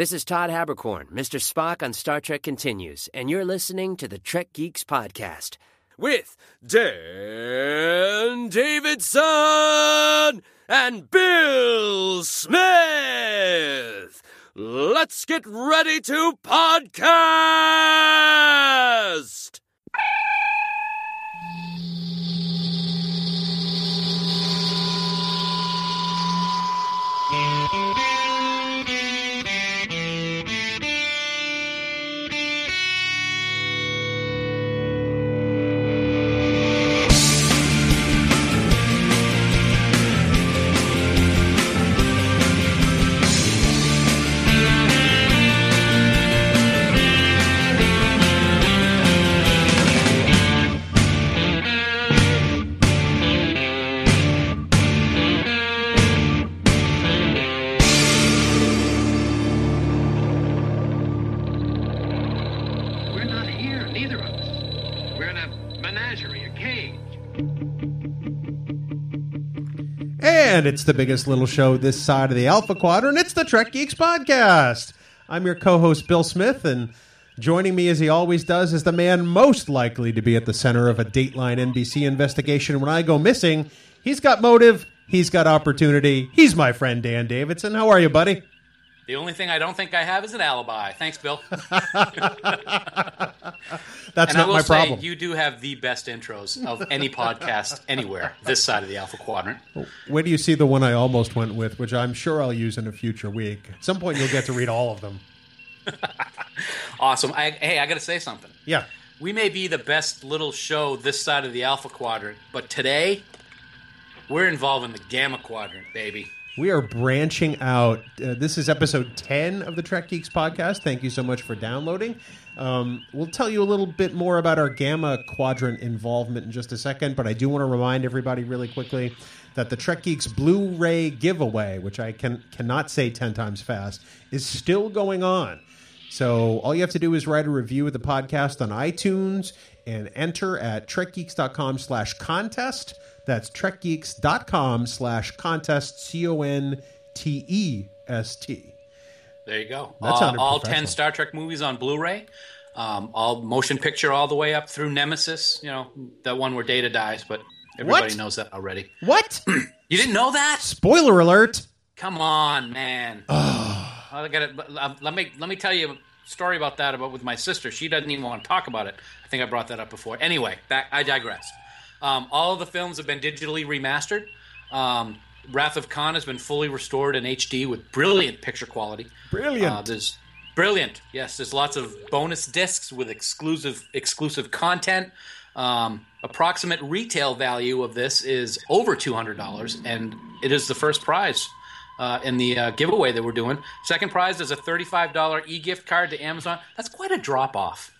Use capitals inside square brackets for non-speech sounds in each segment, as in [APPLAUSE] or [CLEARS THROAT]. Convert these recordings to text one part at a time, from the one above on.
This is Todd Haberkorn, Mr. Spock on Star Trek Continues, and you're listening to the Trek Geeks Podcast with Dan Davidson and Bill Smith. Let's get ready to podcast! And it's the biggest little show this side of the Alpha Quadrant. It's the Trek Geeks Podcast. I'm your co host, Bill Smith, and joining me, as he always does, is the man most likely to be at the center of a Dateline NBC investigation. When I go missing, he's got motive, he's got opportunity. He's my friend, Dan Davidson. How are you, buddy? The only thing I don't think I have is an alibi. Thanks, Bill. [LAUGHS] That's and I not will my say, problem. you do have the best intros of any podcast [LAUGHS] anywhere this side of the Alpha Quadrant. Where do you see the one I almost went with, which I'm sure I'll use in a future week? At some point, you'll get to read all of them. [LAUGHS] Awesome. I, hey, I got to say something. Yeah. We may be the best little show this side of the Alpha Quadrant, but today we're involved in the Gamma Quadrant, baby. We are branching out. Uh, this is episode 10 of the Trek Geeks podcast. Thank you so much for downloading. Um, we'll tell you a little bit more about our Gamma Quadrant involvement in just a second, but I do want to remind everybody really quickly that the Trek Geeks Blu ray giveaway, which I can, cannot say 10 times fast, is still going on. So all you have to do is write a review of the podcast on iTunes and enter at trekgeeks.com slash contest. That's trekgeeks.com slash contest, C-O-N-T-E-S-T. There you go. That all, all 10 Star Trek movies on Blu ray, um, all motion picture all the way up through Nemesis, you know, that one where Data dies, but everybody What? knows that already. What? [CLEARS THROAT] You didn't know that? Spoiler alert. Come on, man. I got it. Let me let me tell you a story about that about with my sister. She doesn't even want to talk about it. I think I brought that up before. Anyway, back. I digress. Um, all of the films have been digitally remastered. Um, Wrath of Khan has been fully restored in HD with brilliant picture quality. Brilliant. Uh, there's brilliant. Yes, there's lots of bonus discs with exclusive exclusive content. Um, approximate retail value of this is over two hundred dollars, and it is the first prize uh, in the uh, giveaway that we're doing. Second prize is a thirty-five dollar e-gift card to Amazon. That's quite a drop off.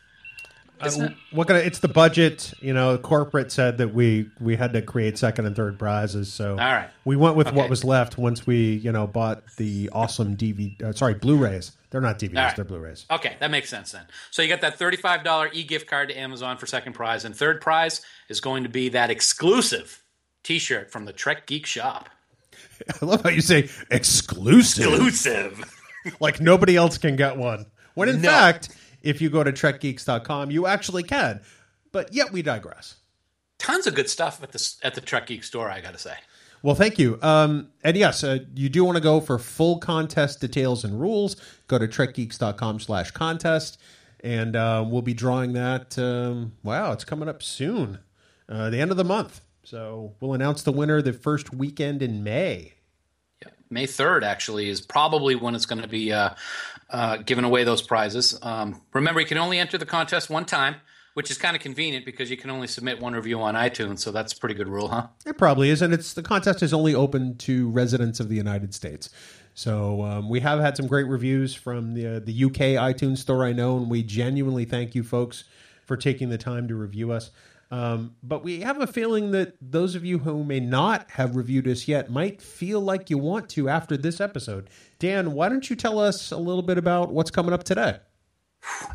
Isn't? What can I, it's the budget. You know, corporate said that we we had to create second and third prizes, so All right. we went with what Okay. was left once we you know bought the awesome DVD. Uh, sorry, Blu-rays. They're not DVDs. All right. They're Blu-rays. Okay, that makes sense then. So you got that thirty-five dollar e-gift card to Amazon for second prize, and third prize is going to be that exclusive T-shirt from the Trek Geek Shop. [LAUGHS] I love how you say exclusive. Exclusive. [LAUGHS] like nobody else can get one. When in No. fact, if you go to trekgeeks.com, you actually can. But yet we digress. Tons of good stuff at the at the Trek Geek store. I got to say. Well, thank you. Um, and yes, uh, you do want to go for full contest details and rules. Go to trekgeeks.com slash contest. And uh, we'll be drawing that. Um, wow, it's coming up soon, uh, the end of the month. So we'll announce the winner the first weekend in May. May 3rd, actually, is probably when it's going to be uh, giving away those prizes. Um, remember, you can only enter the contest one time, which is kind of convenient because you can only submit one review on iTunes. So that's a pretty good rule, huh? It probably is, and it's the contest is only open to residents of the United States. So um, we have had some great reviews from the uh, the UK iTunes store. I know, and we genuinely thank you folks for taking the time to review us. Um, but we have a feeling that those of you who may not have reviewed us yet might feel like you want to after this episode. Dan, why don't you tell us a little bit about what's coming up today?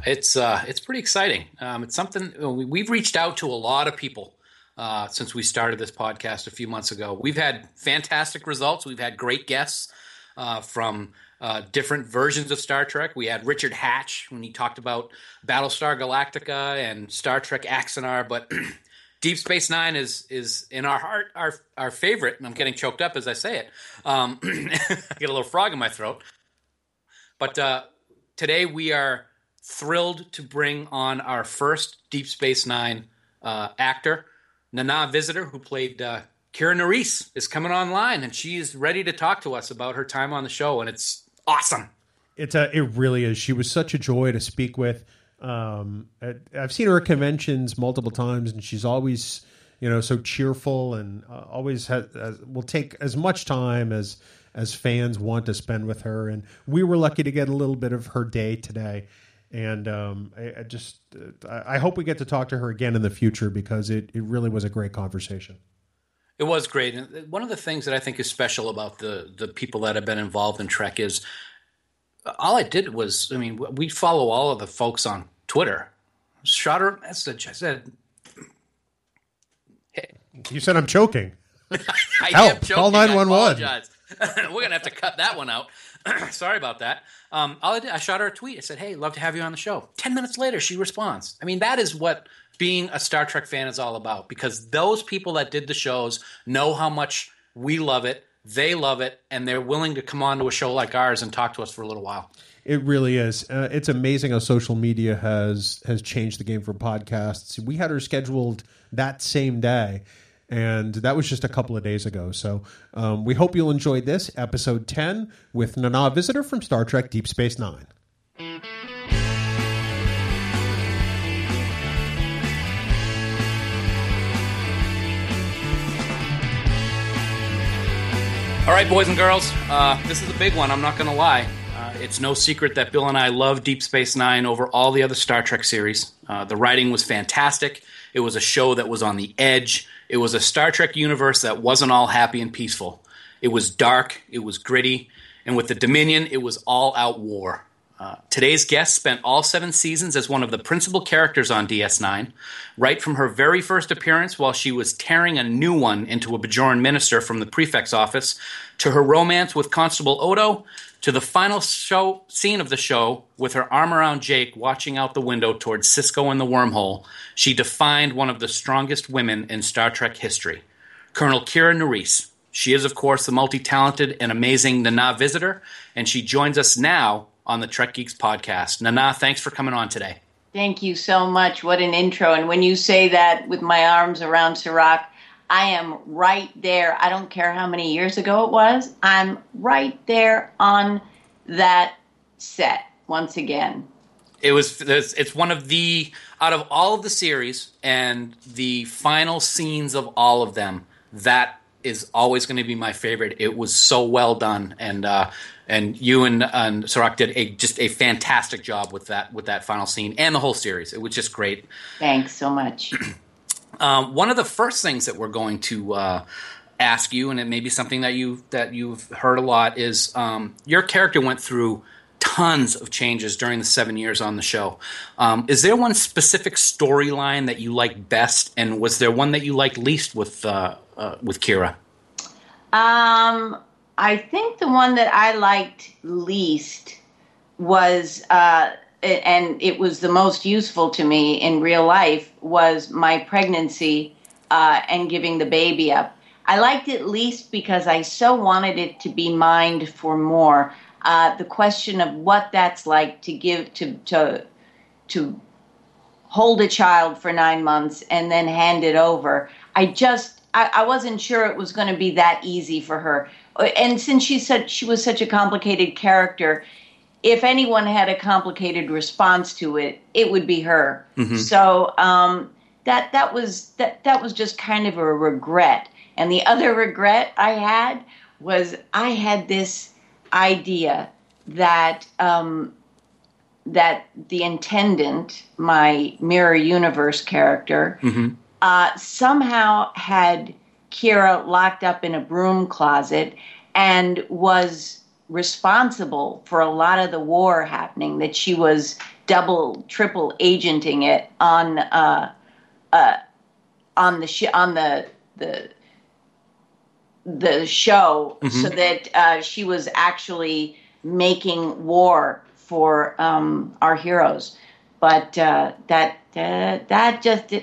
It's uh, it's pretty exciting. Um, it's something we- we've reached out to a lot of people uh, since we started this podcast a few months ago. We've had fantastic results. We've had great guests uh, from uh, different versions of Star Trek. We had Richard Hatch when he talked about Battlestar Galactica and Star Trek Axanar, but [CLEARS THROAT] Deep Space Nine is is in our heart our our favorite. And I'm getting choked up as I say it. Um, [CLEARS THROAT] I get a little frog in my throat. But uh, today we are thrilled to bring on our first Deep Space Nine uh, actor, Nana Visitor, who played uh, Kira Nerys, is coming online, and she is ready to talk to us about her time on the show, and it's awesome. It's a, it really is. She was such a joy to speak with. Um, I've seen her at conventions multiple times, and she's always, you know, so cheerful and uh, always has, has, will take as much time as as fans want to spend with her. And we were lucky to get a little bit of her day today. And um, I, I just, uh, I hope we get to talk to her again in the future because it, it really was a great conversation. It was great, and one of the things that I think is special about the the people that have been involved in Trek is all I did was, I mean, we follow all of the folks on Twitter. Shot her a message. I said, hey. You said I'm choking. [LAUGHS] I Help. am joking. Call 911. [LAUGHS] We're gonna have to cut that one out. [CLEARS THROAT] Sorry about that. Um, all I did, I shot her a tweet. I said, "Hey, love to have you on the show." Ten minutes later, she responds. I mean, that is what being a Star Trek fan is all about. Because those people that did the shows know how much we love it. They love it, and they're willing to come on to a show like ours and talk to us for a little while. It really is. Uh, it's amazing how social media has has changed the game for podcasts. We had her scheduled that same day, and that was just a couple of days ago. So um, we hope you'll enjoy this episode ten with Nana Visitor from Star Trek Deep Space Nine. All right, boys and girls, uh, this is a big one. I'm not going to lie. Uh, it's no secret that Bill and I love Deep Space Nine over all the other Star Trek series. Uh, the writing was fantastic. It was a show that was on the edge. It was a Star Trek universe that wasn't all happy and peaceful. It was dark. It was gritty. And with the Dominion, it was all out war. Today's guest spent all seven seasons as one of the principal characters on DS9, right from her very first appearance while she was tearing a new one into a Bajoran minister from the prefect's office, to her romance with Constable Odo, to the final show scene of the show with her arm around Jake watching out the window towards Sisko and the wormhole. She defined one of the strongest women in Star Trek history, Colonel Kira Nerys. She is, of course, the multi talented and amazing Nana Visitor, and she joins us now on the Trek Geeks podcast. Nana, thanks for coming on today. Thank you so much. What an intro. And when you say that with my arms around Cirroc, I am right there. I don't care how many years ago it was. I'm right there on that set once again. It was it's one of the out of all of the series and the final scenes of all of them that is always going to be my favorite. It was so well done, and uh, and you and, and Cirroc did a just a fantastic job with that with that final scene and the whole series. It was just great. Thanks so much. [CLEARS THROAT] Um, one of the first things that we're going to uh, ask you, and it may be something that you that you've heard a lot, is um, your character went through tons of changes during the seven years on the show. Um, is there one specific storyline that you like best, and was there one that you liked least with uh, uh, with Kira? Um, I think the one that I liked least was, uh, and it was the most useful to me in real life, was my pregnancy uh, and giving the baby up. I liked it least because I so wanted it to be mined for more. Uh, the question of what that's like to give to to to hold a child for nine months and then hand it over. I just I, I wasn't sure it was going to be that easy for her. And since she said she was such a complicated character, if anyone had a complicated response to it, it would be her. So um, that that was that that was just kind of a regret. And the other [LAUGHS] regret I had was I had this idea that um, that the intendant, my mirror universe character, uh, somehow had Kira locked up in a broom closet and was responsible for a lot of the war happening. That she was double, triple agenting it on uh, uh, on the sh- on the the the show, so that uh, she was actually making war for um, our heroes. But uh, that uh, that just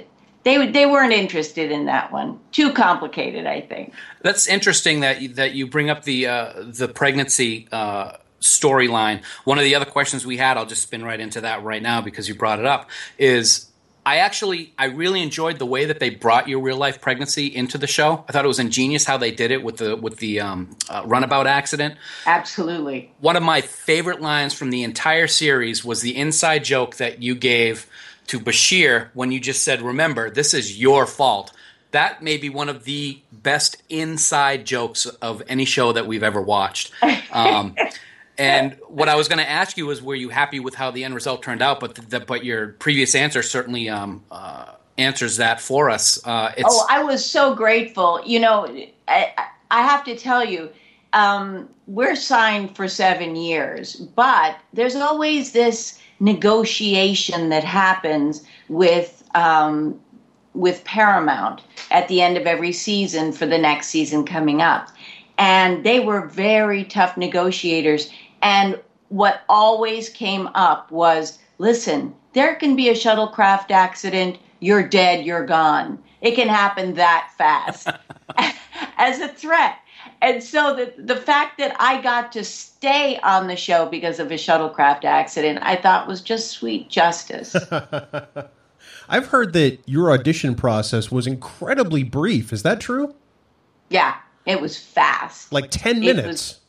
they they weren't interested in that one. Too complicated, I think. That's interesting that you, that you bring up the uh, the pregnancy uh, storyline. One of the other questions we had, I'll just spin right into that right now because you brought it up, is I actually I really enjoyed the way that they brought your real life pregnancy into the show. I thought it was ingenious how they did it with the with the um, uh, runabout accident. Absolutely. One of my favorite lines from the entire series was the inside joke that you gave to Bashir when you just said, "Remember, this is your fault." That may be one of the best inside jokes of any show that we've ever watched. [LAUGHS] Um, and what I was going to ask you was, were you happy with how the end result turned out? But the, but your previous answer certainly um, uh, answers that for us. Uh, oh, I was so grateful. You know, I, I have to tell you, um, we're signed for seven years, but there's always this negotiation that happens with um, with Paramount at the end of every season for the next season coming up. And they were very tough negotiators. And what always came up was listen, there can be a shuttlecraft accident, you're dead, you're gone. It can happen that fast [LAUGHS] [LAUGHS] as a threat. And so the, the fact that I got to stay on the show because of a shuttlecraft accident, I thought was just sweet justice. [LAUGHS] I've heard that your audition process was incredibly brief. Is that true? Yeah, it was fast. Like 10 minutes. It was,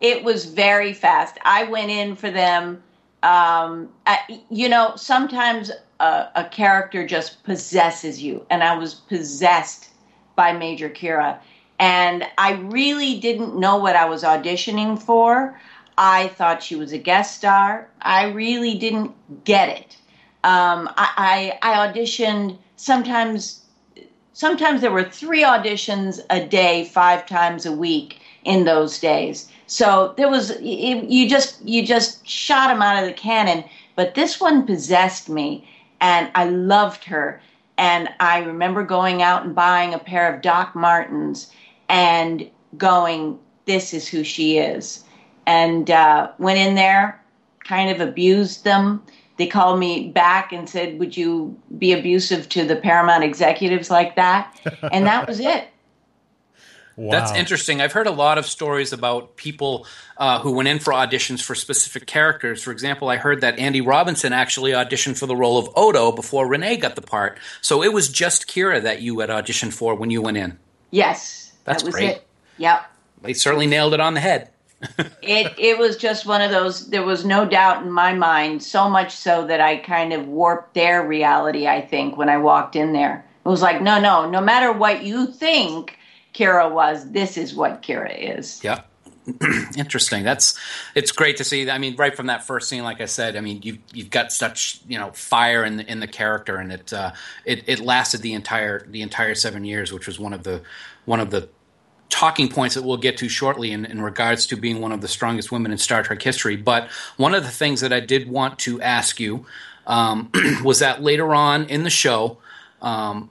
it was very fast. I went in for them. Um, I, you know, sometimes a, a character just possesses you, and I was possessed by Major Kira. And I really didn't know what I was auditioning for. I thought she was a guest star. I really didn't get it. Um, I, I, I auditioned sometimes. Sometimes there were three auditions a day, five times a week in those days. So there was you just you just shot him out of the cannon. But this one possessed me, and I loved her. And I remember going out and buying a pair of Doc Martens and going, "This is who she is." And uh, went in there, kind of abused them. They called me back and said, "Would you be abusive to the Paramount executives like that?" [LAUGHS] And that was it. Wow. That's interesting. I've heard a lot of stories about people uh, who went in for auditions for specific characters. For example, I heard that Andy Robinson actually auditioned for the role of Odo before Renee got the part. So it was just Kira that you had auditioned for when you went in. Yes, that's that great. It. Yep, they certainly nailed it on the head. [LAUGHS] it it was just one of those. There was no doubt in my mind. So much so that I kind of warped their reality. I think when I walked in there, it was like, no, no, no matter what you think Kira was, this is what Kira is. Yep. [CLEARS THROAT] Interesting. That's it's great to see. I mean, right from that first scene, like I said, I mean, you've you've got such you know fire in the in the character, and it uh, it it lasted the entire the entire seven years, which was one of the one of the talking points that we'll get to shortly in, in regards to being one of the strongest women in Star Trek history. But one of the things that I did want to ask you um, [CLEARS THROAT] was that later on in the show, um,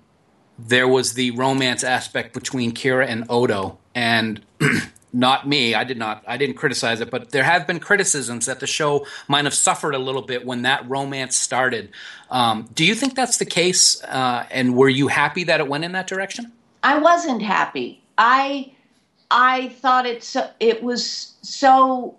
there was the romance aspect between Kira and Odo, and [CLEARS THROAT] not me. I did not. I didn't criticize it, but there have been criticisms that the show might have suffered a little bit when that romance started. Um, do you think that's the case? Uh, and were you happy that it went in that direction? I wasn't happy. I I thought it so, it was so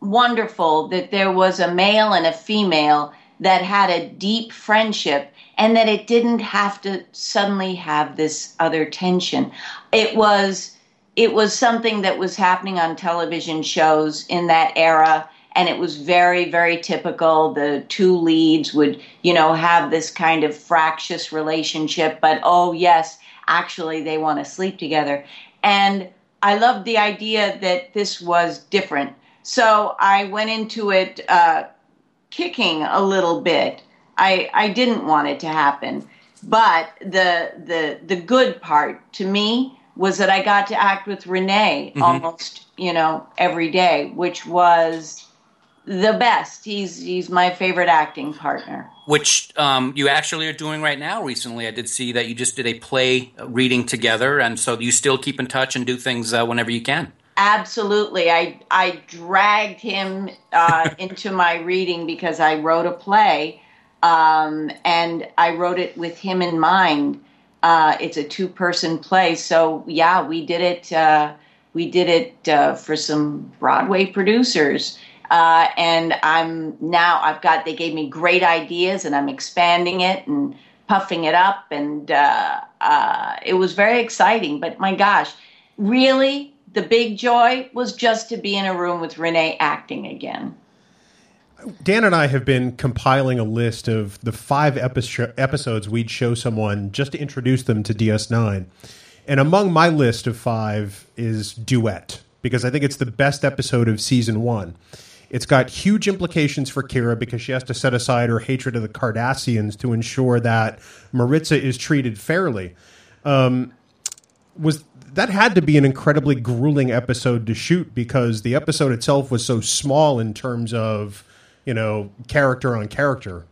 wonderful that there was a male and a female that had a deep friendship and that it didn't have to suddenly have this other tension. It was it was something that was happening on television shows in that era and it was very very typical the two leads would you know have this kind of fractious relationship but oh yes actually they want to sleep together and i loved the idea that this was different so i went into it uh, kicking a little bit I I didn't want it to happen. But the the the good part to me was that I got to act with Renee mm-hmm. almost, you know, every day, which was the best. He's he's my favorite acting partner. Which um, you actually are doing right now. Recently, I did see that you just did a play reading together, and so you still keep in touch and do things uh, whenever you can. absolutely. I I dragged him uh, [LAUGHS] into my reading because I wrote a play, um, and I wrote it with him in mind. Uh, it's a two person play, so yeah, we did it. Uh, we did it uh, for some Broadway producers. Uh, and I'm now I've got they gave me great ideas and I'm expanding it and puffing it up and uh, uh, it was very exciting. But my gosh, really, the big joy was just to be in a room with Renee acting again. Dan and I have been compiling a list of the five epi- episodes we'd show someone just to introduce them to DS9. And among my list of five is Duet, because I think it's the best episode of season one. It's got huge implications for Kira because she has to set aside her hatred of the Cardassians to ensure that Marritza is treated fairly. Um, was that had to be an incredibly grueling episode to shoot because the episode itself was so small in terms of you know character on character.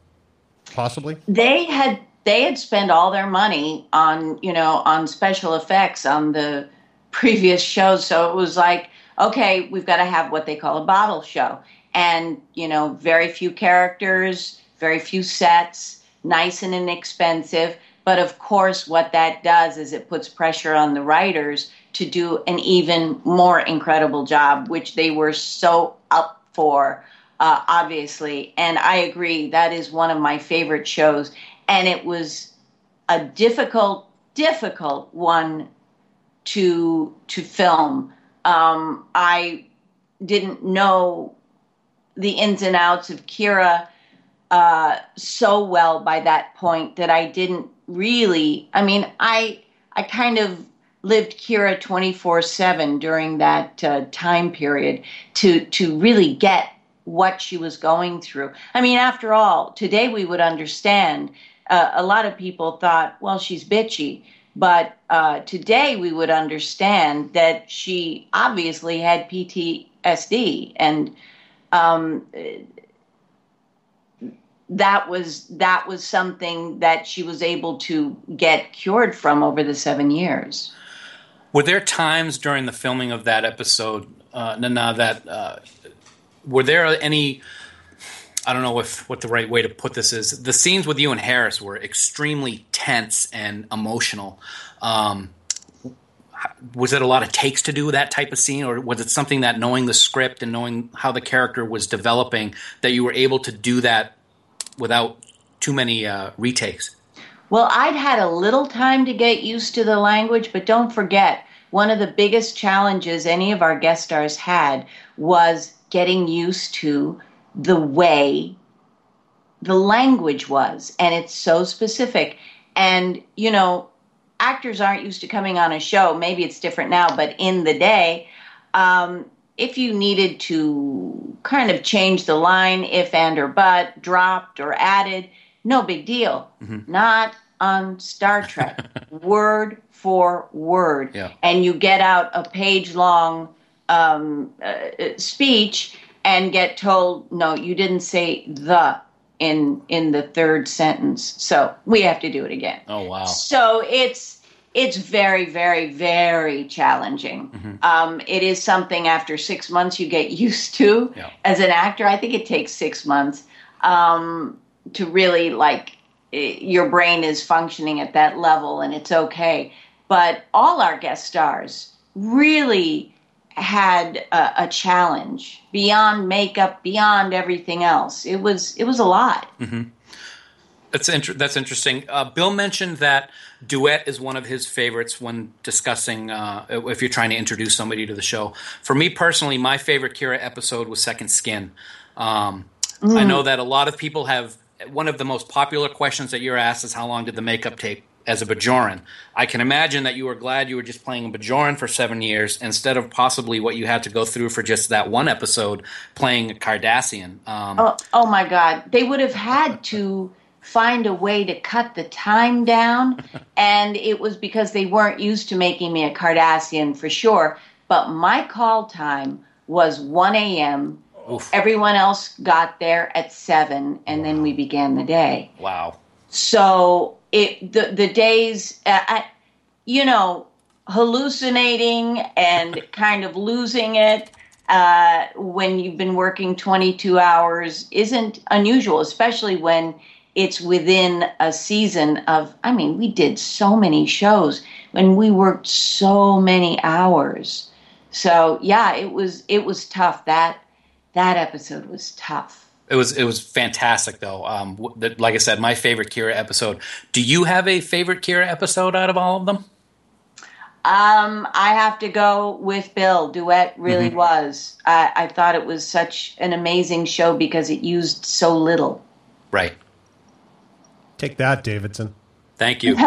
Possibly? They had they had spent all their money on you know on special effects on the previous shows so it was like okay we've got to have what they call a bottle show. And you know very few characters very few sets nice and inexpensive. But of course what that does is it puts pressure on the writers to do an even more incredible job which they were so up for uh, obviously. And i agree that is one of my favorite shows. And it was a difficult, difficult one to to film. Um, I didn't know the ins and outs of Kira uh, so well by that point that I didn't really. I mean, I I kind of lived Kira twenty four seven during that uh, time period to to really get what she was going through. I mean, after all, today we would understand uh, a lot of people thought, well, she's bitchy. But uh, today we would understand that she obviously had PTSD, and um, that was that was something that she was able to get cured from over the seven years. Were there times during the filming of that episode, uh, Nana, that uh, were there any I don't know if what the right way to put this is. The scenes with you and Harris were extremely tense and emotional. Um, was it a lot of takes to do that type of scene, or was it something that knowing the script and knowing how the character was developing that you were able to do that without too many uh, retakes? Well, I'd had a little time to get used to the language, but don't forget, one of the biggest challenges any of our guest stars had was getting used to the way the language was and it's so specific. And you know actors aren't used to coming on a show. Maybe it's different now but in the day um, if you needed to kind of change the line if and or but dropped or added no big deal. Mm-hmm. not on star trek. [LAUGHS] Word for word. Yeah. and you get out a page long um, uh, speech and get told, no, you didn't say the in in the third sentence. So we have to do it again. Oh wow. So it's it's very, very, very challenging. Mm-hmm. Um, it is something after six months you get [LAUGHS] used to yeah. as an actor. I think it takes six months um, to really like it, your brain is functioning at that level, and it's okay. But all our guest stars really had a, a, challenge beyond makeup, beyond everything else. It was it was a lot. Mm-hmm. That's inter- that's interesting. Uh, Bill mentioned that duet is one of his favorites when discussing uh, if you're trying to introduce somebody to the show. For me personally, my favorite Kira episode was Second Skin. Um, mm. I know that a lot of people have one of the most popular questions that you're asked is how long did the makeup take as a Bajoran. I can imagine that you were glad you were just playing a Bajoran for seven years instead of possibly what you had to go through for just that one episode playing a Cardassian. Um, oh, oh my God. They would have had to find a way to cut the time down. [LAUGHS] and it was because they weren't used to making me a Cardassian for sure. But my call time was 1 a.m. Oof. Everyone else got there at 7, and then we began the day. Wow. So it the the days, uh, I, you know, hallucinating and kind of losing it uh, when you've been working 22 hours isn't unusual, especially when it's within a season of. I mean, we did so many shows and we worked so many hours. So yeah, it was it was tough. That that episode was tough. It was it was fantastic though. Um, like I said, my favorite Kira episode. Do you have a favorite Kira episode out of all of them? Um, I have to go with Bill. Duet really mm-hmm. was. I, I thought it was such an amazing show because it used so little. Right. Take that, Davidson. Thank you. [LAUGHS] [LAUGHS]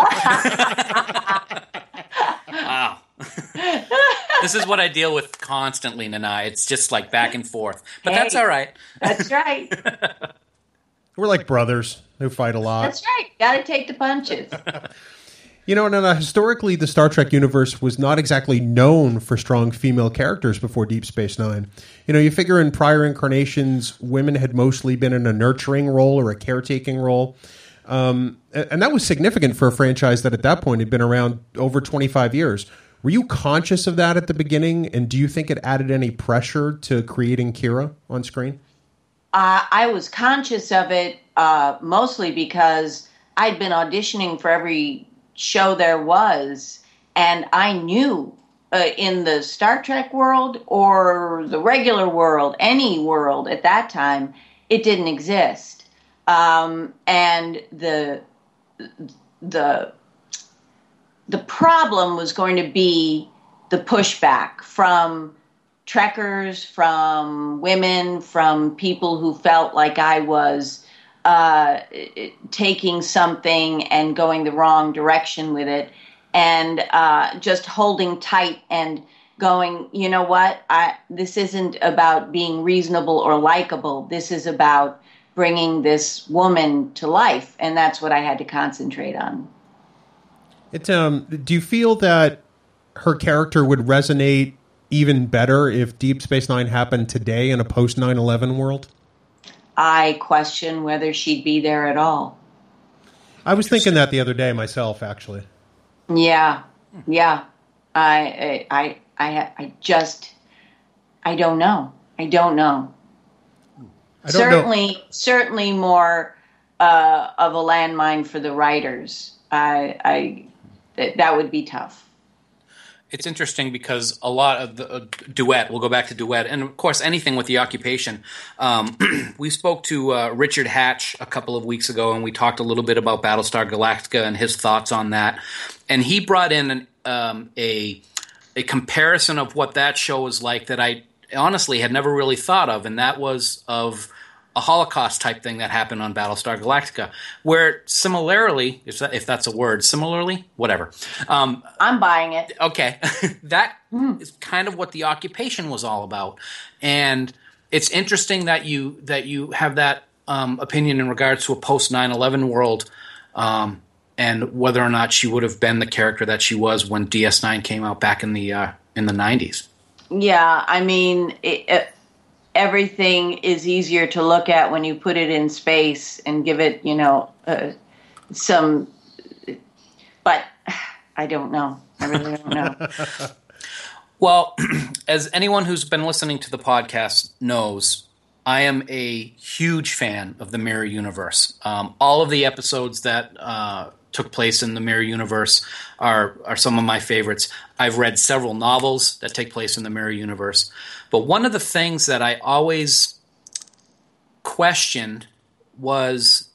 wow. [LAUGHS] this is what I deal with constantly, Nana. It's just like back and forth. But hey, that's all right. that's right. [LAUGHS] We're like brothers who fight a lot. That's right. Got to take the punches. [LAUGHS] You know, Nana, historically, the Star Trek universe was not exactly known for strong female characters before Deep Space Nine. You know, you figure in prior incarnations, women had mostly been in a nurturing role or a caretaking role. Um, and that was significant for a franchise that at that point had been around over 25 years. Were you conscious of that at the beginning? And do you think it added any pressure to creating Kira on screen? Uh, I was conscious of it uh, mostly because I'd been auditioning for every show there was, and I knew uh, in the Star Trek world or the regular world, any world at that time, it didn't exist. Um, and the the the problem was going to be the pushback from trekkers, from women, from people who felt like I was uh, taking something and going the wrong direction with it, and uh, just holding tight and going, you know what? I, this isn't about being reasonable or likable. This is about bringing this woman to life, and that's what I had to concentrate on. It, um, do you feel that her character would resonate even better if Deep Space Nine happened today in a post 9 11 world? I question whether she'd be there at all. I was thinking that the other day myself, actually. Yeah, yeah. I, I, I, I just, I don't know. I don't know. I don't certainly, know. certainly more uh, of a landmine for the writers. I, I, that would be tough. It's interesting because a lot of the uh, duet we'll go back to duet and of course anything with the occupation. Um, [CLEARS THROAT] we spoke to uh, richard hatch a couple of weeks ago and we talked a little bit about battlestar galactica and his thoughts on that. And he brought in an, um, a a comparison of what that show was like that i honestly had never really thought of and that was of a Holocaust type thing that happened on Battlestar Galactica, where similarly, if, that, if that's a word, similarly, whatever. Um, I'm buying it. Okay, [LAUGHS] that mm. is kind of what the occupation was all about, and it's interesting that you that you have that um, opinion in regards to a post 9/11 world. Um, and whether or not she would have been the character that she was when DS9 came out back in the uh, in the 90s. Yeah, I mean, it, it, everything is easier to look at when you put it in space and give it, you know, uh, some. But [SIGHS] I don't know. I really don't know. [LAUGHS] well, [CLEARS THROAT] as anyone who's been listening to the podcast knows, I am a huge fan of the Mirror Universe. Um, all of the episodes that uh, took place in the Mirror Universe are are some of my favorites. I've read several novels that take place in the Mirror Universe. But one of the things that I always questioned was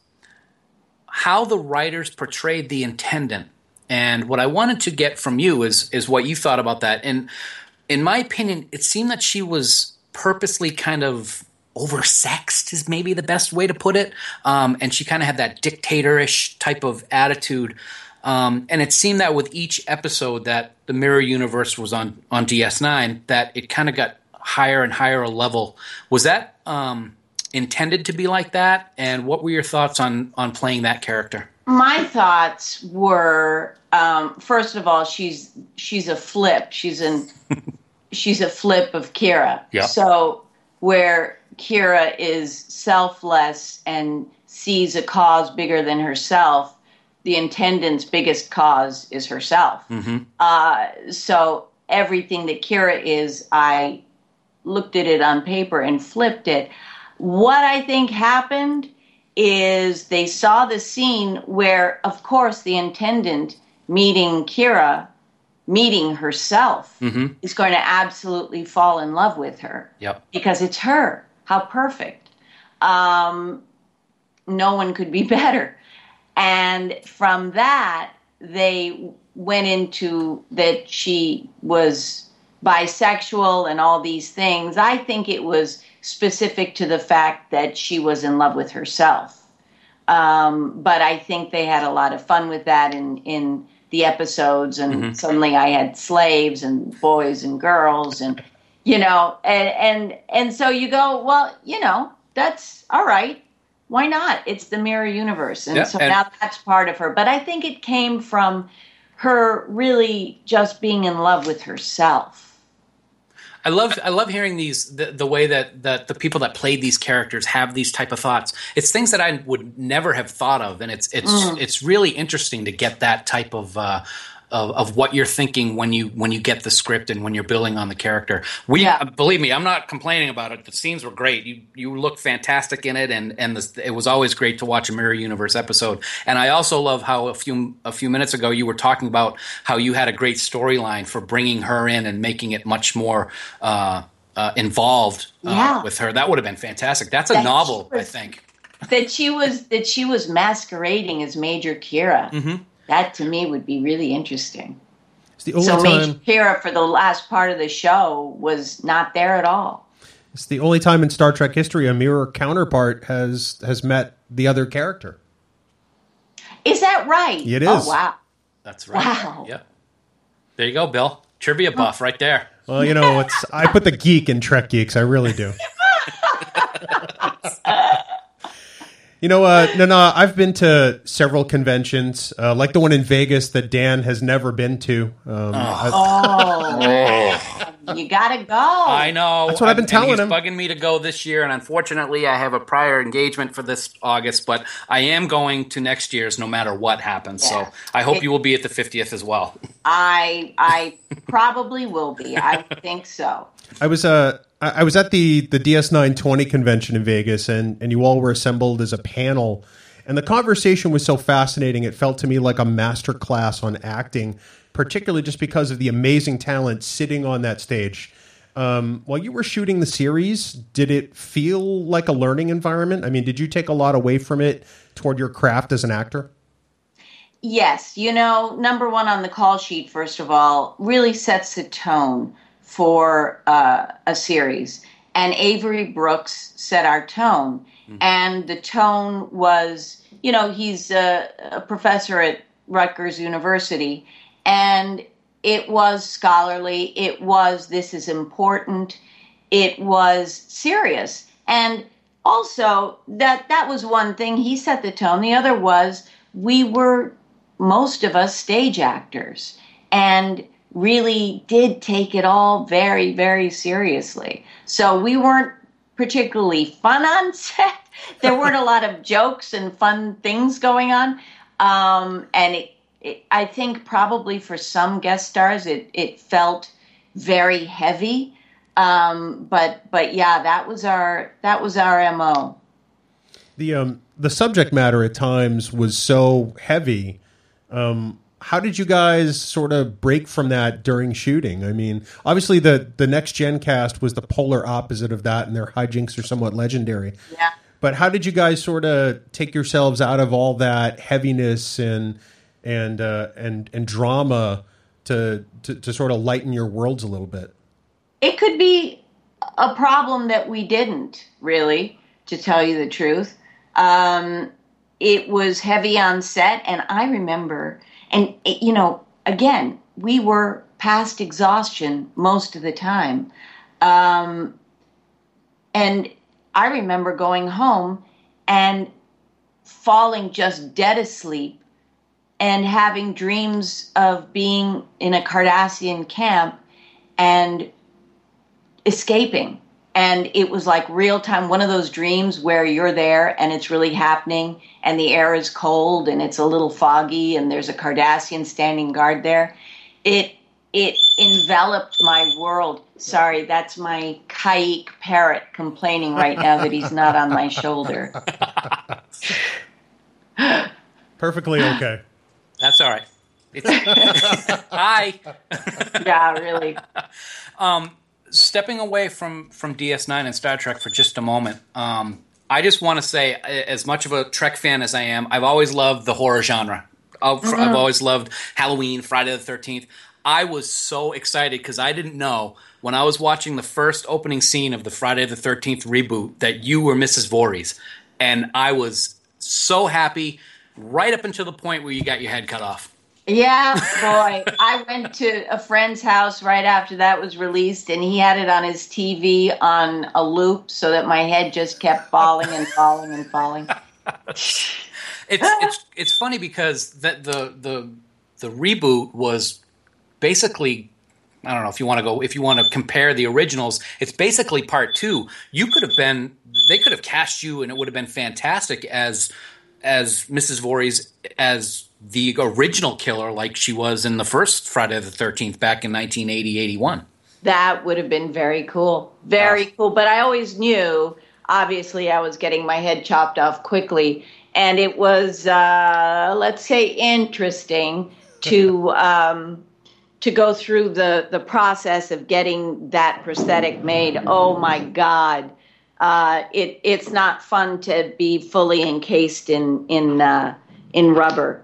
how the writers portrayed the intendant. And what I wanted to get from you is is what you thought about that. And in my opinion, it seemed that she was purposely kind of oversexed is maybe the best way to put it. Um, and she kind of had that dictatorish type of attitude. Um, and it seemed that with each episode that the Mirror Universe was on on DS9, that it kind of got higher and higher a level. Was that um, intended to be like that? And what were your thoughts on on playing that character? My thoughts were um, first of all, she's she's a flip. She's an [LAUGHS] she's a flip of Kira. Yeah. So where Kira is selfless and sees a cause bigger than herself, the intendant's biggest cause is herself. Uh, so everything that Kira is, I looked at it on paper and flipped it. What I think happened is they saw the scene where, of course, the intendant meeting Kira, meeting herself, is going to absolutely fall in love with her Yep. because it's her. How perfect. Um, no one could be [LAUGHS] better. And from that, they went into that she was bisexual and all these things. I think it was specific to the fact that she was in love with herself. Um, but I think they had a lot of fun with that in, in the episodes. And suddenly I had slaves and boys and girls and, you know, and, and, and so you go, well, you know, that's all right. Why not? It's the mirror universe. And Yeah, so and- now that's part of her. But I think it came from her really just being in love with herself. I love I love hearing these the, the way that that the people that played these characters have these type of thoughts. It's things that I would never have thought of, and it's it's it's really interesting to get that type of. Uh, of, of what you're thinking when you when you get the script and when you're building on the character. We Yeah. uh, believe me, I'm not complaining about it. The scenes were great. You you look fantastic in it, and and the, it was always great to watch a Mirror Universe episode. And I also love how a few a few minutes ago you were talking about how you had a great storyline for bringing her in and making it much more. Uh, uh, involved uh, Yeah. with her, that would have been fantastic. That's a That novel, she I think. that she was that she was masquerading as Major Kira. Mm-hmm. That to me would be really interesting. It's the only So Major time. Kira for the last part of the show was not there at all. It's the only time in Star Trek history a mirror counterpart has has met the other character. Is that right? It is. Oh wow. That's right. Wow. Yep. There you go, Bill. Trivia buff right there. Well, you know, it's I put the geek in Trek geeks. I really do. [LAUGHS] You know, uh, no, no. I've been to several conventions, uh, like the one in Vegas that Dan has never been to. Um, I- Oh, you gotta go. I know. That's what I've been and telling he's him. bugging me to go this year, and unfortunately, I have a prior engagement for this August. But I am going to next year's, no matter what happens. Yeah. So I hope you will be at the 50th as well. I I [LAUGHS] probably will be. I think so. I was uh, I I was at the the DS920 convention in Vegas, and and you all were assembled as a panel, and the conversation was so fascinating. It felt to me like a master class on acting, particularly just because of the amazing talent sitting on that stage. Um, while you were shooting the series, did it feel like a learning environment? I mean, did you take a lot away from it toward your craft as an actor? Yes, you know, number one on the call sheet, first of all, really sets the tone for uh, a series. And Avery Brooks set our tone. And the tone was, you know, he's a, a professor at Rutgers University. And it was scholarly. It was, this is important. It was serious. And also, that, that was one thing. He set the tone. The other was, we were most of us stage actors and really did take it all very, very seriously. So we weren't particularly fun on set. [LAUGHS] There weren't a lot of jokes and fun things going on. Um, and it, it, I think probably for some guest stars, it, it felt very heavy. Um, but, but yeah, that was our, that was our MO. the um the subject matter at times was so heavy. Um, how did you guys sort of break from that during shooting? I mean, obviously the the next gen cast was the polar opposite of that, and their hijinks are somewhat legendary. Yeah. But how did you guys sort of take yourselves out of all that heaviness and and uh, and and drama to, to to sort of lighten your worlds a little bit? it could be a problem that we didn't really to tell you the truth um, it was heavy on set and i remember and it, you know again we were past exhaustion most of the time um, and i remember going home and falling just dead asleep and having dreams of being in a cardassian camp and escaping. And it was like real time one of those dreams where you're there and it's really happening and the air is cold and it's a little foggy and there's a cardassian standing guard there. It it enveloped my world. Sorry that's my caique parrot complaining right now that he's not on my shoulder. [LAUGHS] Perfectly okay. That's all right. It's, [LAUGHS] hi. yeah really [LAUGHS] Um, Stepping away from from DS9 and Star Trek for just a moment. Um, I just want to say, as much of a Trek fan as I am, I've always loved the horror genre. I've, I've always loved Halloween, Friday the Thirteenth. I was so excited because I didn't know when I was watching the first opening scene of the Friday the Thirteenth reboot that you were Mrs. Voorhees, and I was so happy right up until the point where you got your head cut off. Yeah, boy. [LAUGHS] I went to a friend's house right after that was released, and he had it on his TV on a loop so that my head just kept falling and falling and falling. [LAUGHS] It's it's it's funny because that the the the reboot was basically I don't know if you want to go if you want to compare the originals, it's basically part two. You could have been they could have cast you and it would have been fantastic as as Mrs. Voorhees as the original killer like she was in the first Friday the 13th back in 1980 81. That would have been very cool. Very Wow. cool. But I always knew, obviously, I was getting my head chopped off quickly. And it was, uh, let's say, interesting to. [LAUGHS] Um, to go through the, the process of getting that prosthetic made, oh my God, uh, it it's not fun to be fully encased in in uh, in rubber.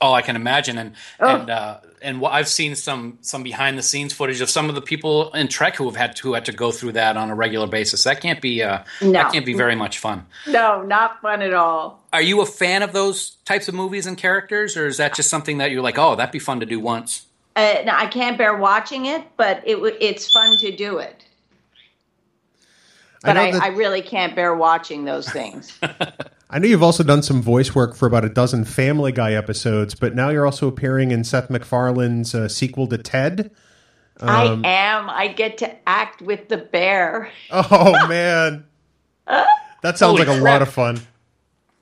Oh, I can imagine, and Oh. and uh, and what I've seen some some behind the scenes footage of some of the people in Trek who have had who had to go through that on a regular basis. That can't be uh, No. that can't be very much fun. No, not fun at all. Are you a fan of those types of movies and characters, or is that just something that you're like, oh, that'd be fun to do once? Uh, no, I can't bear watching it, but it w- it's fun to do it. But know I, that- I really can't bear watching those things. [LAUGHS] I know you've also done some voice work for about a dozen Family Guy episodes, but now you're also appearing in Seth MacFarlane's uh, sequel to Ted. I am. I get to act with the bear, Oh [LAUGHS] man, that sounds Holy like a crap. lot of fun.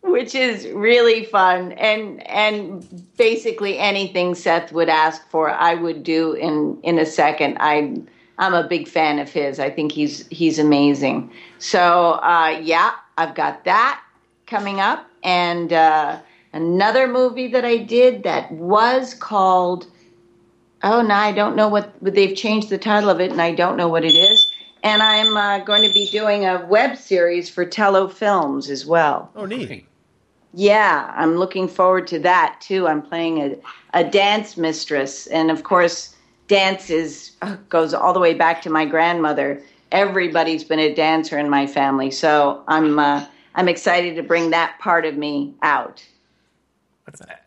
which is really fun. And and basically anything Seth would ask for, I would do in in a second. I I'm a big fan of his. I think he's he's amazing. So uh, yeah, I've got that coming up, and uh, another movie that I did that was called. Oh no, I don't know what they've changed the title of it, and I don't know what it is. And I'm uh, going to be doing a web series for Tello Films as well. Oh neat. Yeah, I'm looking forward to that too. I'm playing a, a dance mistress, and of course, dance is uh, goes all the way back to my grandmother. Everybody's been a dancer in my family, so I'm uh, I'm excited to bring that part of me out.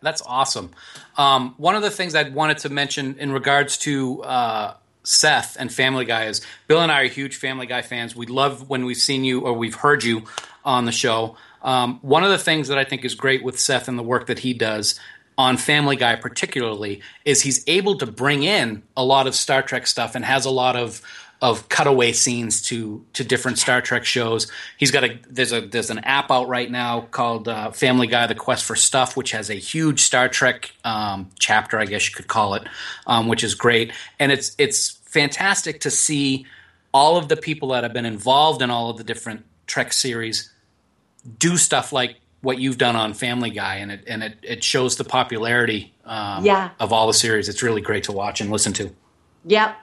That's awesome. Um, one of the things I wanted to mention in regards to uh, Seth and Family Guy is Bill and I are huge Family Guy fans. We love when we've seen you or we've heard you on the show. Um, one of the things that I think is great with Seth and the work that he does on Family Guy, particularly, is he's able to bring in a lot of Star Trek stuff and has a lot of of cutaway scenes to to different Star Trek shows. He's got a there's a there's an app out right now called uh, Family Guy: The Quest for Stuff, which has a huge Star Trek um, chapter, I guess you could call it, um, which is great, and it's it's fantastic to see all of the people that have been involved in all of the different Trek series do stuff like what you've done on Family Guy, and it and it, it shows the popularity um, Yeah. of all the series. It's really great to watch and listen to. Yep.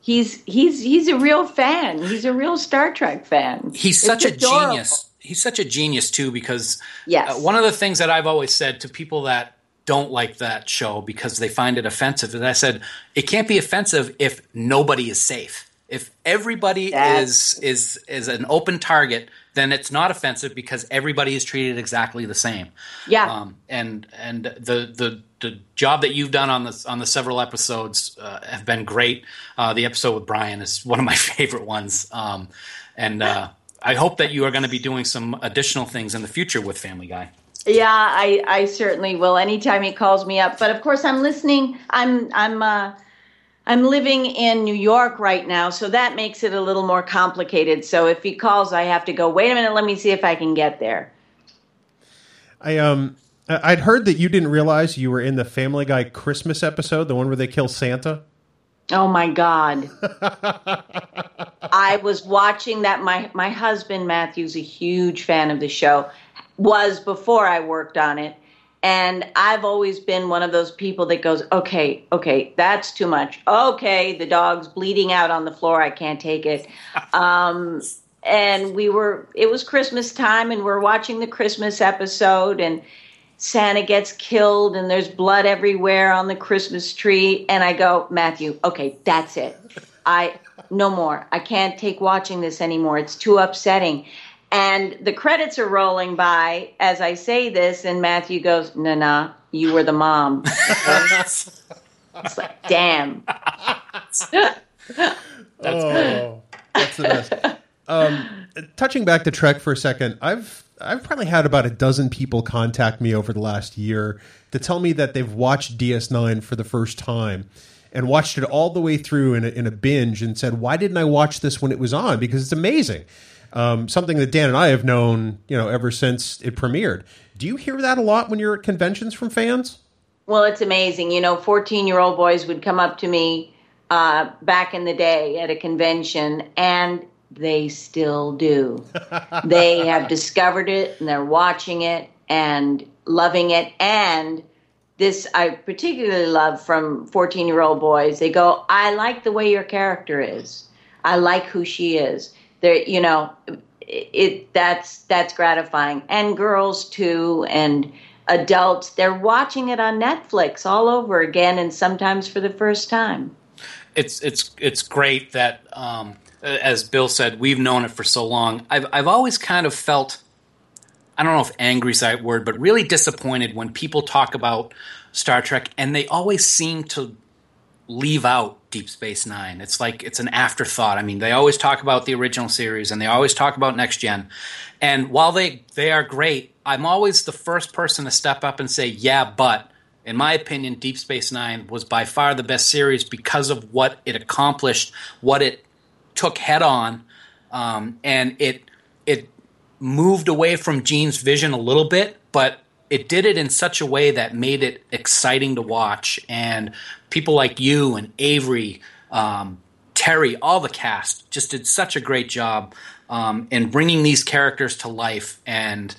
He's he's he's a real fan. He's a real Star Trek fan. he's It's such a adorable. genius. He's such a genius too because Yes. uh, one of the things that I've always said to people that don't like that show because they find it offensive and I said it can't be offensive if nobody is safe. If everybody That's- is is is an open target, then it's not offensive because everybody is treated exactly the same. Yeah. Um, and and the the the job that you've done on the on the several episodes uh, have been great. Uh, the episode with Brian is one of my [LAUGHS] favorite ones, um, and uh, I hope that you are going to be doing some additional things in the future with Family Guy. Yeah, I, I certainly will. Anytime he calls me up, but of course I'm listening. I'm I'm uh, I'm living in New York right now, so that makes it a little more complicated. So if he calls, I have to go, wait a minute, let me see if I can get there. I um I'd heard that you didn't realize you were in the Family Guy Christmas episode, the one where they kill Santa. Oh my God. I was watching that. My, my husband, Matthew's a huge fan of the show, was before I worked on it. And I've always been one of those people that goes, okay, okay, that's too much. Okay, the dog's bleeding out on the floor. I can't take it. [LAUGHS] Um, and we were, it was Christmas time, and we're watching the Christmas episode, and Santa gets killed, and there's blood everywhere on the Christmas tree. And I go, Matthew, okay, that's it. I, no more. I can't take watching this anymore. It's too upsetting. And the credits are rolling by as I say this, and Matthew goes, "No, no, you were the mom." [LAUGHS] it's like, damn. That's oh, that's the best. Um, touching back to Trek for a second, I've I've probably had about a dozen people contact me over the last year to tell me that they've watched DS9 for the first time and watched it all the way through in a, in a binge and said, "Why didn't I watch this when it was on? Because it's amazing." Um, something that Dan and I have known, you know, ever since it premiered. Do you hear that a lot when you're at conventions from fans? Well, it's amazing. You know, 14 year old boys would come up to me uh, back in the day at a convention, and they still do. [LAUGHS] they have discovered it and they're watching it and loving it. And this I particularly love from 14 year old boys. They go, I like the way your character is, I like who she is there you know it that's that's gratifying. And girls too and adults they're watching it on netflix all over again and sometimes for the first time. It's it's it's great that um, as bill said we've known it for so long. I've i've always kind of felt i don't know if angry is the right word but really disappointed when people talk about star trek and they always seem to leave out Deep Space Nine. It's like it's an afterthought. I mean, they always talk about the original series and they always talk about next gen. And while they they are great, I'm always the first person to step up and say, "Yeah, but." In my opinion, Deep Space Nine was by far the best series because of what it accomplished, what it took head on, um, and it it moved away from Gene's vision a little bit, but it did it in such a way that made it exciting to watch. And people like you and Avery, um, Terry, all the cast just did such a great job um, in bringing these characters to life. And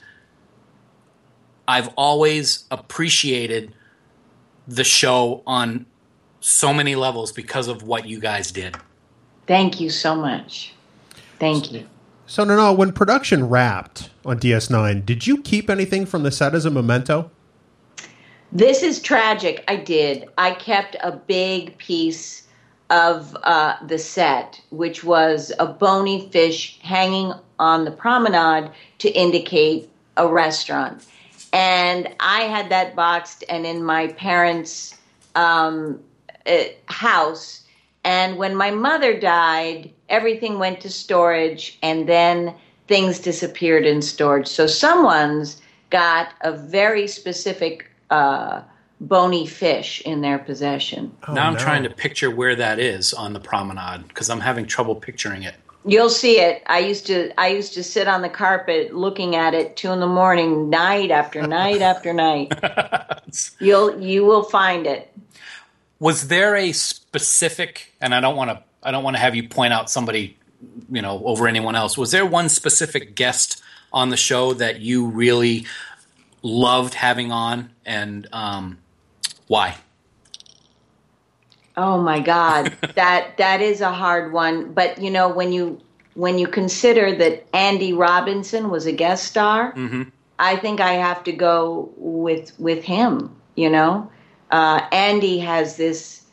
I've always appreciated the show on so many levels because of what you guys did. Thank you so much. Thank you. So, no, no, when production wrapped on DS9, did you keep anything from the set as a memento? This is tragic. I did. I kept a big piece of uh, the set, which was a bony fish hanging on the promenade to indicate a restaurant. And I had that boxed and in my parents' um, uh, house. And when my mother died, everything went to storage, and then things disappeared in storage. So someone's got a very specific uh, bony fish in their possession. Oh, now I'm no. trying to picture where that is on the promenade because I'm having trouble picturing it. You'll see it. I used to I used to sit on the carpet looking at it two in the morning, night after night [LAUGHS] after night. [LAUGHS] You'll you will find it. Was there a specific and I don't want to I don't want to have you point out somebody, you know, over anyone else. Was there one specific guest on the show that you really loved having on, and um, why? Oh my God, [LAUGHS] that that is a hard one. But you know, when you when you consider that Andy Robinson was a guest star, mm-hmm. I think I have to go with with him. You know, uh, Andy has this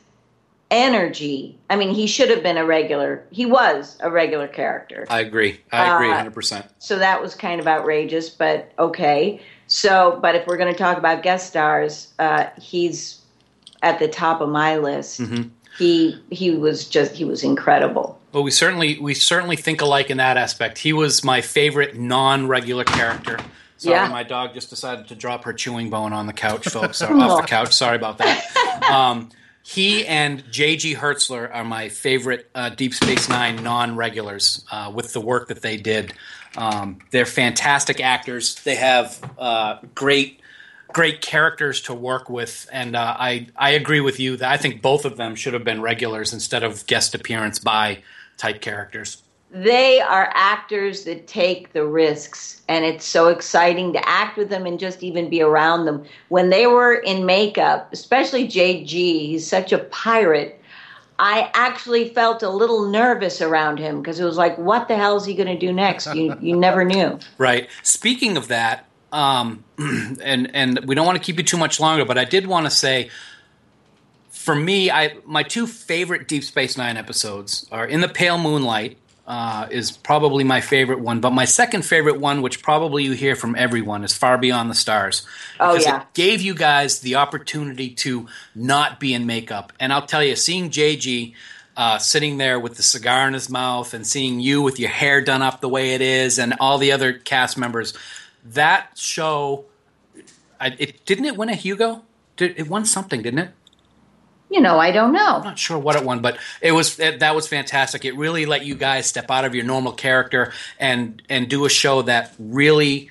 energy. I mean, he should have been a regular. He was a regular character. I agree. I agree, uh, hundred uh, percent. So that was kind of outrageous, but okay. So, but if we're going to talk about guest stars, uh, he's at the top of my list. Mm-hmm. He he was just he was incredible. Well, we certainly we certainly think alike in that aspect. He was my favorite non-regular character. Sorry, yeah. my dog just decided to drop her chewing bone on the couch, folks. [LAUGHS] off the couch. Sorry about that. Um, he and J.G. Hertzler are my favorite uh, Deep Space Nine non-regulars uh, with the work that they did. Um, they're fantastic actors. They have uh, great, great characters to work with, and uh, I I agree with you that I think both of them should have been regulars instead of guest appearance by type characters they are actors that take the risks and it's so exciting to act with them and just even be around them. When they were in makeup especially jg he's such a pirate i actually felt a little nervous around him because it was like what the hell is he going to do next? You, you never [LAUGHS] knew. Right. Speaking of that um, [CLEARS THROAT] and and we don't want to keep you too much longer but i did want to say for me, I my two favorite Deep Space Nine episodes are in the Pale Moonlight uh, is probably my favorite one. But my second favorite one, which probably you hear from everyone, is Far Beyond the Stars. Oh yeah, it gave you guys the opportunity to not be in makeup. And I'll tell you, seeing JG. Uh, sitting there with the cigar in his mouth and seeing you with your hair done up the way it is and all the other cast members that show I, it didn't it win a hugo Did, it won something didn't it you know, I don't know. I'm not sure what it won, but it was it, that was fantastic. It really let you guys step out of your normal character and and do a show that really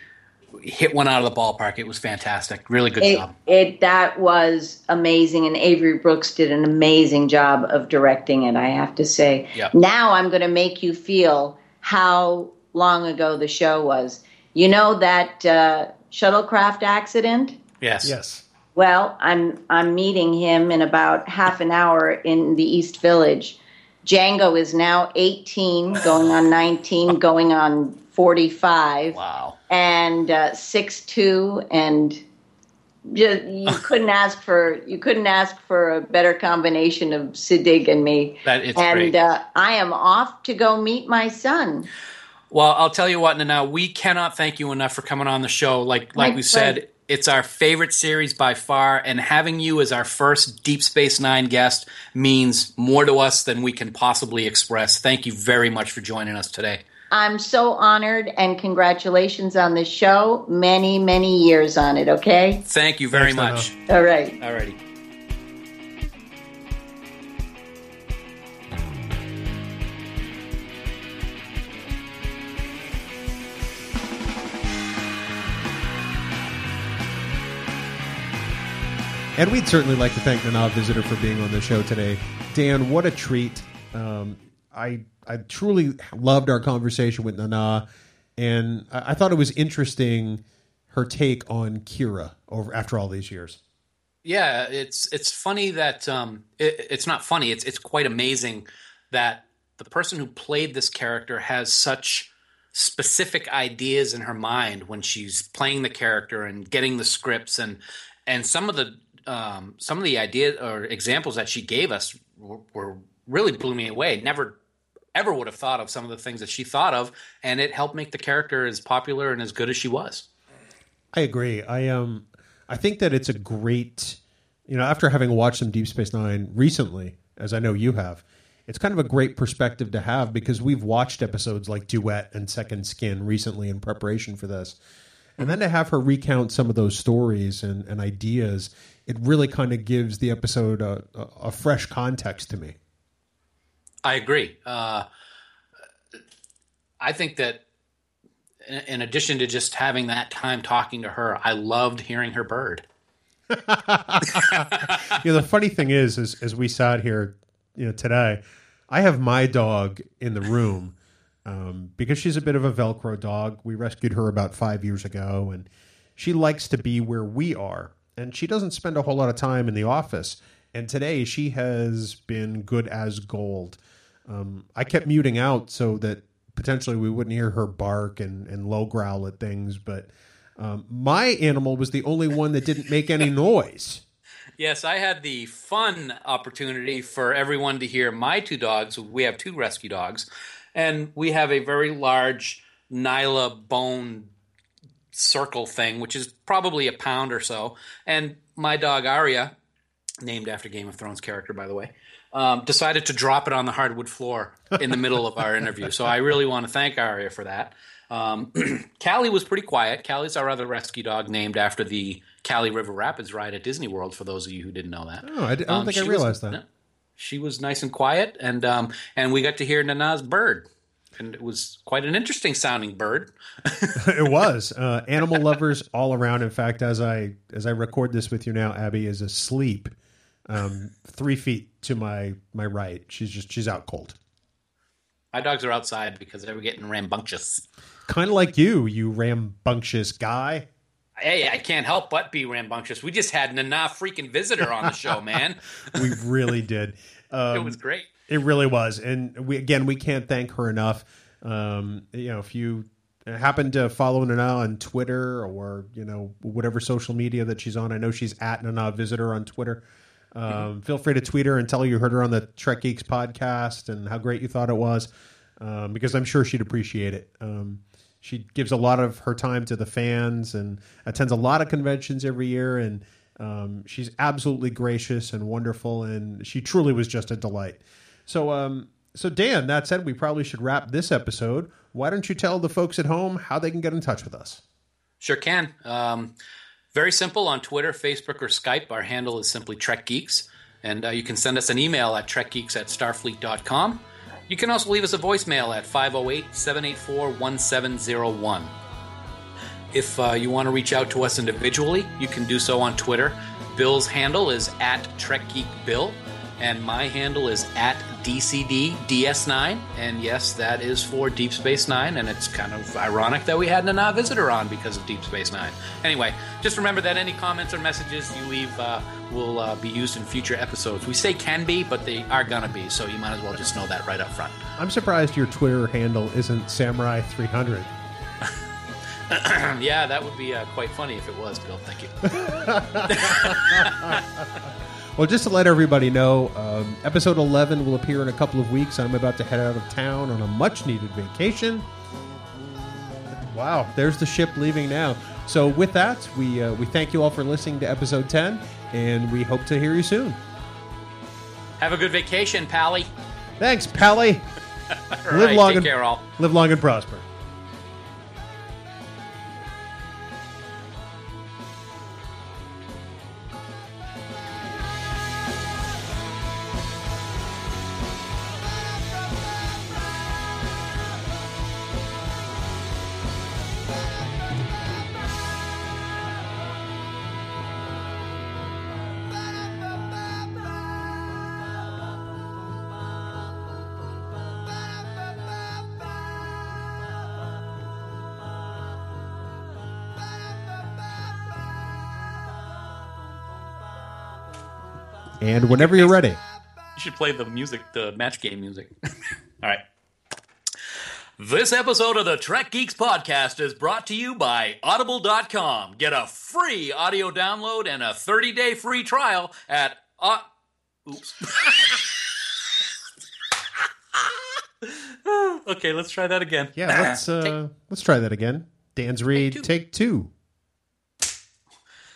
hit one out of the ballpark. It was fantastic. Really good it, job. It that was amazing, and Avery Brooks did an amazing job of directing it. I have to say. Yep. Now I'm going to make you feel how long ago the show was. You know that uh, shuttlecraft accident. Yes. Yes. Well, I'm I'm meeting him in about half an hour in the East Village. Django is now 18, going on 19, [LAUGHS] going on 45. Wow. And uh, 6'2 and just, you [LAUGHS] couldn't ask for you couldn't ask for a better combination of Siddig and me. That it's and great. Uh, I am off to go meet my son. Well, I'll tell you what, Nana, we cannot thank you enough for coming on the show. Like like My we said. It's our favorite series by far, and having you as our first Deep Space Nine guest means more to us than we can possibly express. Thank you very much for joining us today. I'm so honored and congratulations on the show. Many, many years on it, okay? Thank you very Thanks, much. All right. Alrighty. And we'd certainly like to thank the Nana Visitor for being on the show today. Dan, what a treat. Um, I I truly loved our conversation with Nana, and I, I thought it was interesting her take on Kira over after all these years. Yeah, it's it's funny that um, it, it's not funny. It's it's quite amazing that the person who played this character has such specific ideas in her mind when she's playing the character and getting the scripts and and some of the um, some of the ideas or examples that she gave us were, were really blew me away. Never ever would have thought of some of the things that she thought of, and it helped make the character as popular and as good as she was. I agree. I um I think that it's a great you know, after having watched some Deep Space Nine recently, as I know you have, it's kind of a great perspective to have because we've watched episodes like Duet and Second Skin recently in preparation for this. And then to have her recount some of those stories and, and ideas, it really kind of gives the episode a, a, a fresh context to me. I agree. Uh, I think that in, in addition to just having that time talking to her, I loved hearing her bird. [LAUGHS] [LAUGHS] you know, the funny thing is, is as we sat here, you know, today, I have my dog in the room um, because she's a bit of a Velcro dog. We rescued her about five years ago, and she likes to be where we are, and she doesn't spend a whole lot of time in the office. And today, she has been good as gold. Um, I kept muting out so that potentially we wouldn't hear her bark and, and low growl at things, but um, my animal was the only one that didn't make any noise. Yes, I had the fun opportunity for everyone to hear my two dogs. We have two rescue dogs, and we have a very large Nylabone circle thing, which is probably a pound or so. And my dog Aria, named after Game of Thrones character, by the way, um, decided to drop it on the hardwood floor in the middle of our interview. So I really want to thank Aria for that. Um, [CLEARS THROAT] Callie was pretty quiet. Callie's our other rescue dog, named after the Kali River Rapids ride at Disney World. For those of you who didn't know that, Oh, I, d- I don't Um, think I realized was, that. no, she was nice and quiet, and um, and we got to hear Nana's bird, and it was quite an interesting sounding bird. [LAUGHS] it was uh, animal lovers all around. In fact, as I as I record this with you now, Abby is asleep, um, three feet to my my right. She's just she's out cold, My dogs are outside because they were getting rambunctious. kind of like you, you rambunctious guy. Hey, I can't help but be rambunctious. We just had Nana freaking visitor on the show, man. [LAUGHS] We really did. Um, it was great. It really was, and we again we can't thank her enough. Um, you know, if you happen to follow Nana on Twitter or you know whatever social media that she's on, I know she's at Nana Visitor on Twitter. Um, Feel free to tweet her and tell her you heard her on the Trek Geeks podcast and how great you thought it was, um, because I'm sure she'd appreciate it. Um, she gives a lot of her time to the fans and attends a lot of conventions every year and um, she's absolutely gracious and wonderful and she truly was just a delight so um, so dan that said we probably should wrap this episode why don't you tell the folks at home how they can get in touch with us Sure can. Um, very simple on Twitter, Facebook, or Skype. Our handle is simply Trek Geeks. And uh, you can send us an email at trekgeeks at starfleet.com. You can also leave us a voicemail at 508 784 1701. If uh, you want to reach out to us individually, you can do so on Twitter. Bill's handle is at TrekGeekBill, and my handle is at DCDDS9. And yes, that is for Deep Space Nine, and it's kind of ironic that we had Nana Visitor on because of Deep Space Nine. Anyway, just remember that any comments or messages you leave uh, will uh, be used in future episodes. We say can be, but they are going to be, so you might as well just know that right up front. i'm surprised your twitter handle isn't samurai 300 [CLEARS THROAT] yeah, that would be uh, quite funny if it was, Bill. Thank you. [LAUGHS] Well, just to let everybody know, um, episode 11 will appear in a couple of weeks. I'm about to head out of town on a much needed vacation. Wow, there's the ship leaving now. So, with that, we, uh, we thank you all for listening to episode 10, and we hope to hear you soon. Have a good vacation, Pally. Thanks, Pally. [LAUGHS] All Live right, long take and- care, all. Live long and prosper. And whenever you're ready. You should play the music, the match game music. [LAUGHS] All right. This episode of the Trek Geeks podcast is brought to you by Audible.com. Get a free audio download and a 30 day free trial at. Uh, oops. [LAUGHS] okay, let's try that again. Yeah, let's [LAUGHS] uh, let's try that again. Dan's read, two. take two.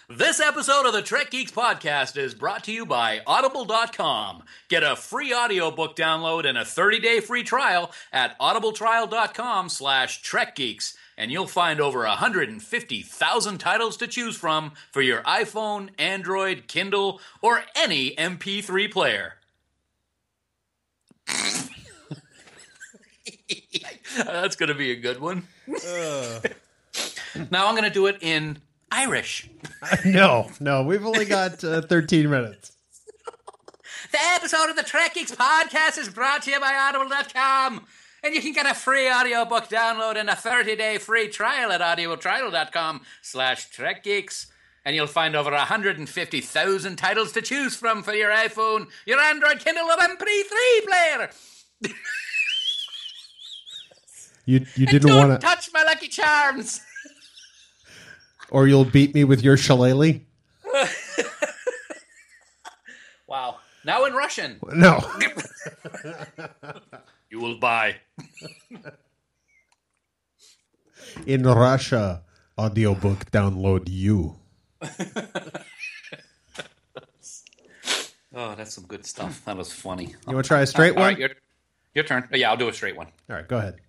This episode of the Trek Geeks podcast is brought to you by Audible.com. Get a free audiobook download and a 30-day free trial at audibletrial.com slash trekgeeks, and you'll find over 150,000 titles to choose from for your iPhone, Android, Kindle, or any MP3 player. [LAUGHS] That's going to be a good one. now I'm going to do it in Irish. [LAUGHS] No, no, we've only got uh, 13 minutes. [LAUGHS] The episode of the Trek Geeks podcast is brought to you by Audible.com. And you can get a free audiobook download and a 30-day free trial at audibletrial.com slash trekgeeks. And you'll find over 150,000 titles to choose from for your iPhone, your Android, Kindle, or MP3 player. You you [LAUGHS] didn't want to, touch my Lucky Charms. Or you'll beat me with your shillelagh. [LAUGHS] Wow. Now in Russian. No. [LAUGHS] You will buy. [LAUGHS] In Russia, audiobook download you. Oh, that's some good stuff. That was funny. You want to try a straight one? right, your, your turn. Yeah, I'll do a straight one. All right, go ahead.